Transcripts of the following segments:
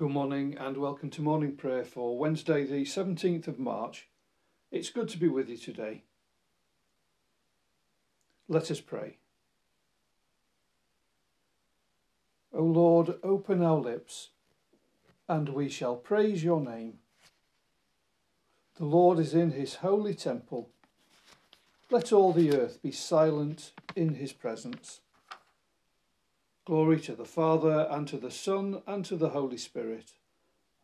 Good morning and welcome to morning prayer for Wednesday, the 17th of March. It's good to be with you today. Let us pray. O Lord, open our lips, and we shall praise your name. The Lord is in his holy temple. Let all the earth be silent in his presence. Glory to the Father, and to the Son, and to the Holy Spirit,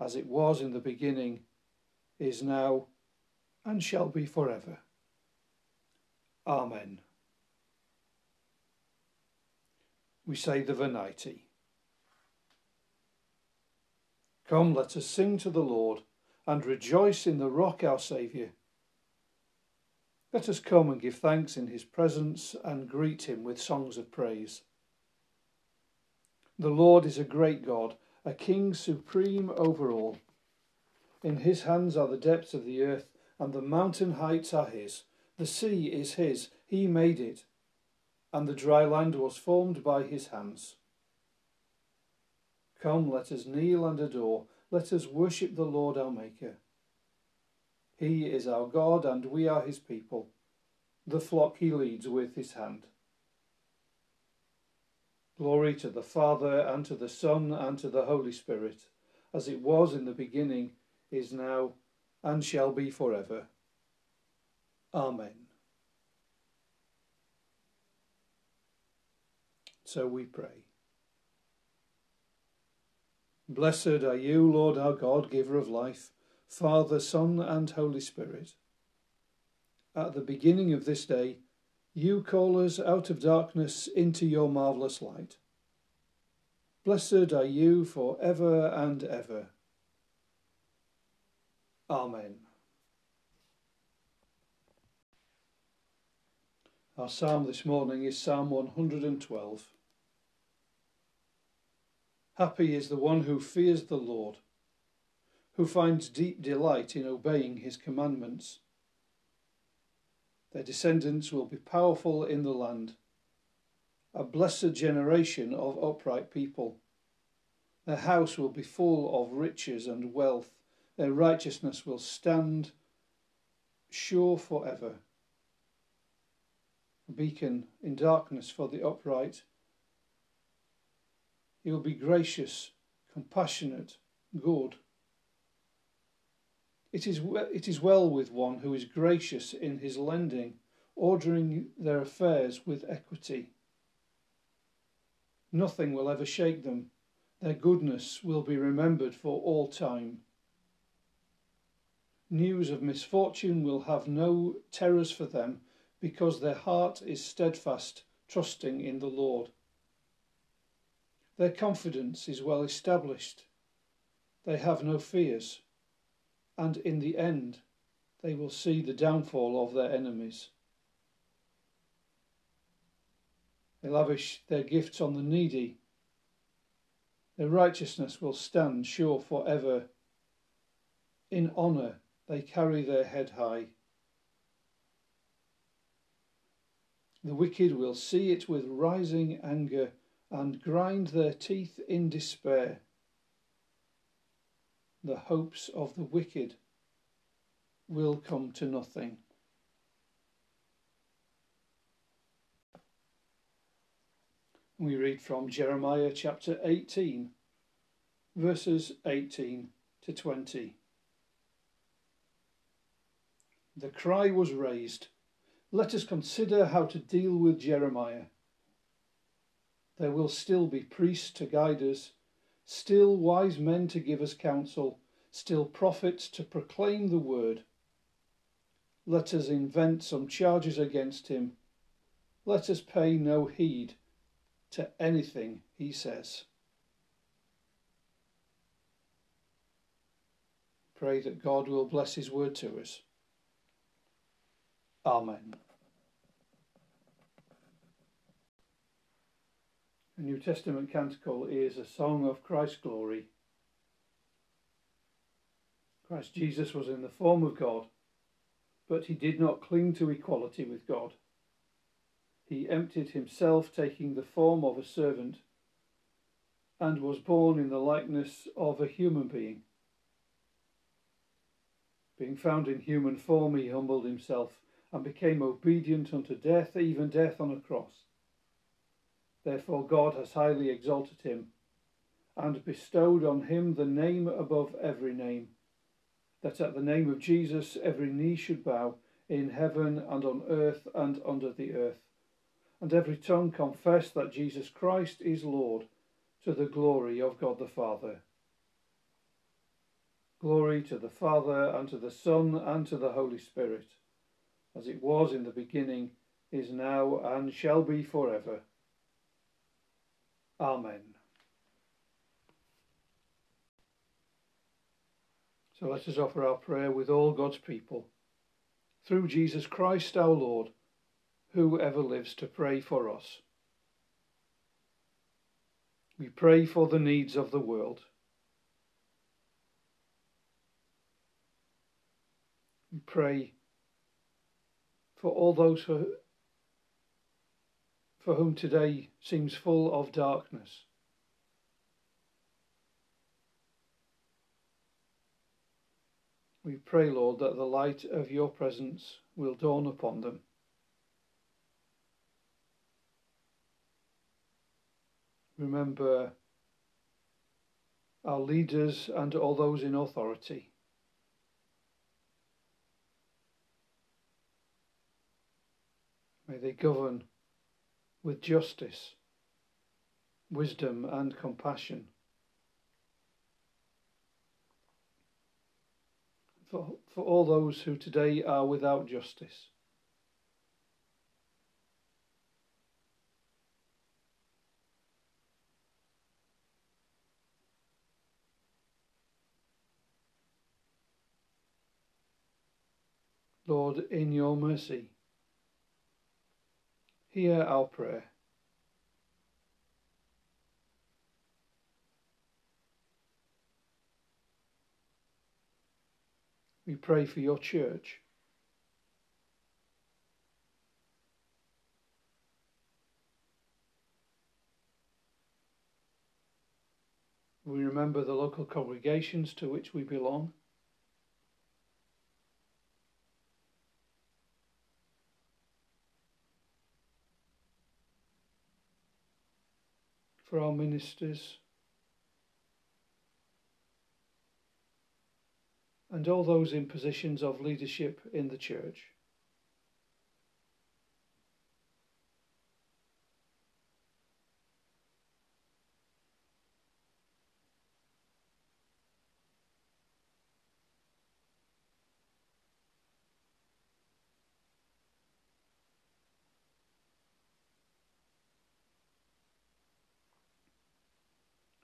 as it was in the beginning, is now, and shall be forever. Amen. We say the Venite. Come, let us sing to the Lord, and rejoice in the rock our Saviour. Let us come and give thanks in his presence, and greet him with songs of praise. The Lord is a great God, a King supreme over all. In his hands are the depths of the earth, and the mountain heights are his. The sea is his, he made it, and the dry land was formed by his hands. Come, let us kneel and adore, let us worship the Lord our Maker. He is our God, and we are his people, the flock he leads with his hand. Glory to the Father, and to the Son, and to the Holy Spirit, as it was in the beginning, is now, and shall be forever. Amen. So we pray. Blessed are you, Lord our God, giver of life, Father, Son, and Holy Spirit. At the beginning of this day, you call us out of darkness into your marvellous light. Blessed are you for ever and ever. Amen. Our psalm this morning is Psalm 112. Happy is the one who fears the Lord, who finds deep delight in obeying his commandments. Their descendants will be powerful in the land, a blessed generation of upright people. Their house will be full of riches and wealth. Their righteousness will stand sure forever. A beacon in darkness for the upright. He will be gracious, compassionate, good. It is, it is well with one who is gracious in his lending, ordering their affairs with equity. Nothing will ever shake them. Their goodness will be remembered for all time. News of misfortune will have no terrors for them because their heart is steadfast, trusting in the Lord. Their confidence is well established. They have no fears and in the end they will see the downfall of their enemies. They lavish their gifts on the needy. Their righteousness will stand sure forever. In honour they carry their head high. The wicked will see it with rising anger and grind their teeth in despair the hopes of the wicked will come to nothing. We read from Jeremiah chapter 18, verses 18 to 20. The cry was raised. Let us consider how to deal with Jeremiah. There will still be priests to guide us still wise men to give us counsel, still prophets to proclaim the word. Let us invent some charges against him. Let us pay no heed to anything he says. Pray that God will bless his word to us. Amen. A New Testament canticle is a song of Christ's glory. Christ Jesus was in the form of God, but he did not cling to equality with God. He emptied himself, taking the form of a servant, and was born in the likeness of a human being. Being found in human form, he humbled himself and became obedient unto death, even death on a cross. Therefore, God has highly exalted him and bestowed on him the name above every name, that at the name of Jesus every knee should bow in heaven and on earth and under the earth, and every tongue confess that Jesus Christ is Lord to the glory of God the Father. Glory to the Father, and to the Son, and to the Holy Spirit, as it was in the beginning, is now, and shall be forever. Amen. So let us offer our prayer with all God's people, through Jesus Christ our Lord, who ever lives to pray for us. We pray for the needs of the world. We pray for all those who, for whom today seems full of darkness. We pray, Lord, that the light of your presence will dawn upon them. Remember our leaders and all those in authority. May they govern with justice, wisdom, and compassion. For, for all those who today are without justice. Lord, in your mercy, hear our prayer. We pray for your church. We remember the local congregations to which we belong. For our ministers and all those in positions of leadership in the church.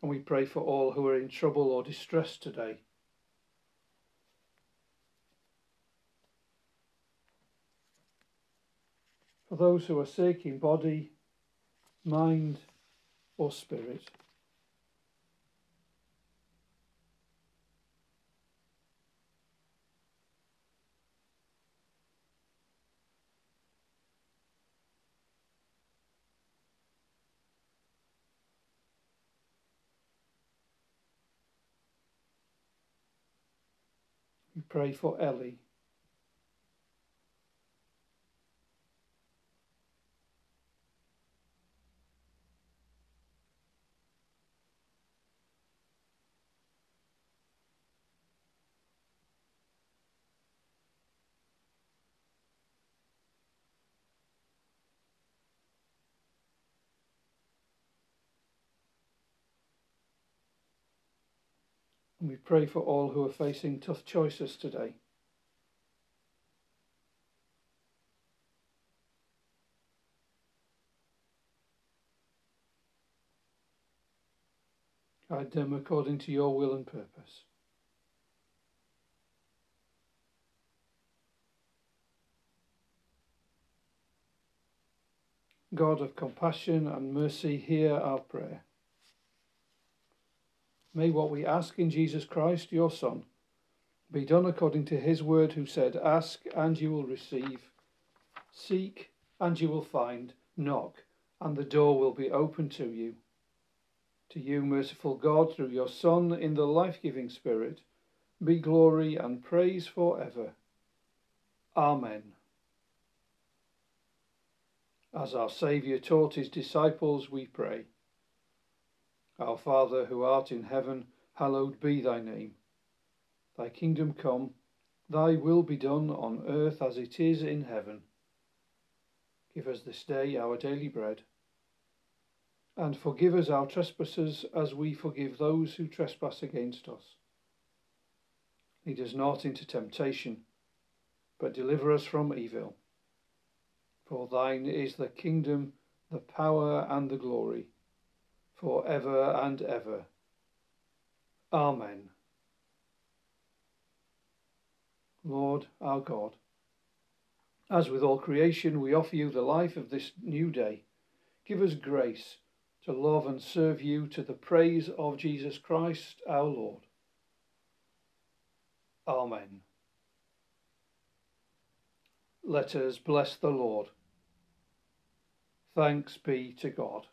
And we pray for all who are in trouble or distress today. For those who are sick in body, mind, or spirit. We pray for Ellie. And we pray for all who are facing tough choices today. Guide them according to your will and purpose. God of compassion and mercy, hear our prayer. May what we ask in Jesus Christ, your Son, be done according to his word, who said, Ask and you will receive, seek and you will find, knock and the door will be open to you. To you, merciful God, through your Son, in the life giving Spirit, be glory and praise for ever. Amen. As our Saviour taught his disciples, we pray. Our Father, who art in heaven, hallowed be thy name. Thy kingdom come, thy will be done on earth as it is in heaven. Give us this day our daily bread and forgive us our trespasses as we forgive those who trespass against us. Lead us not into temptation, but deliver us from evil. For thine is the kingdom, the power, and the glory, for ever and ever. Amen. Lord our God, as with all creation we offer you the life of this new day, give us grace to love and serve you to the praise of Jesus Christ our Lord. Amen. Let us bless the Lord. Thanks be to God.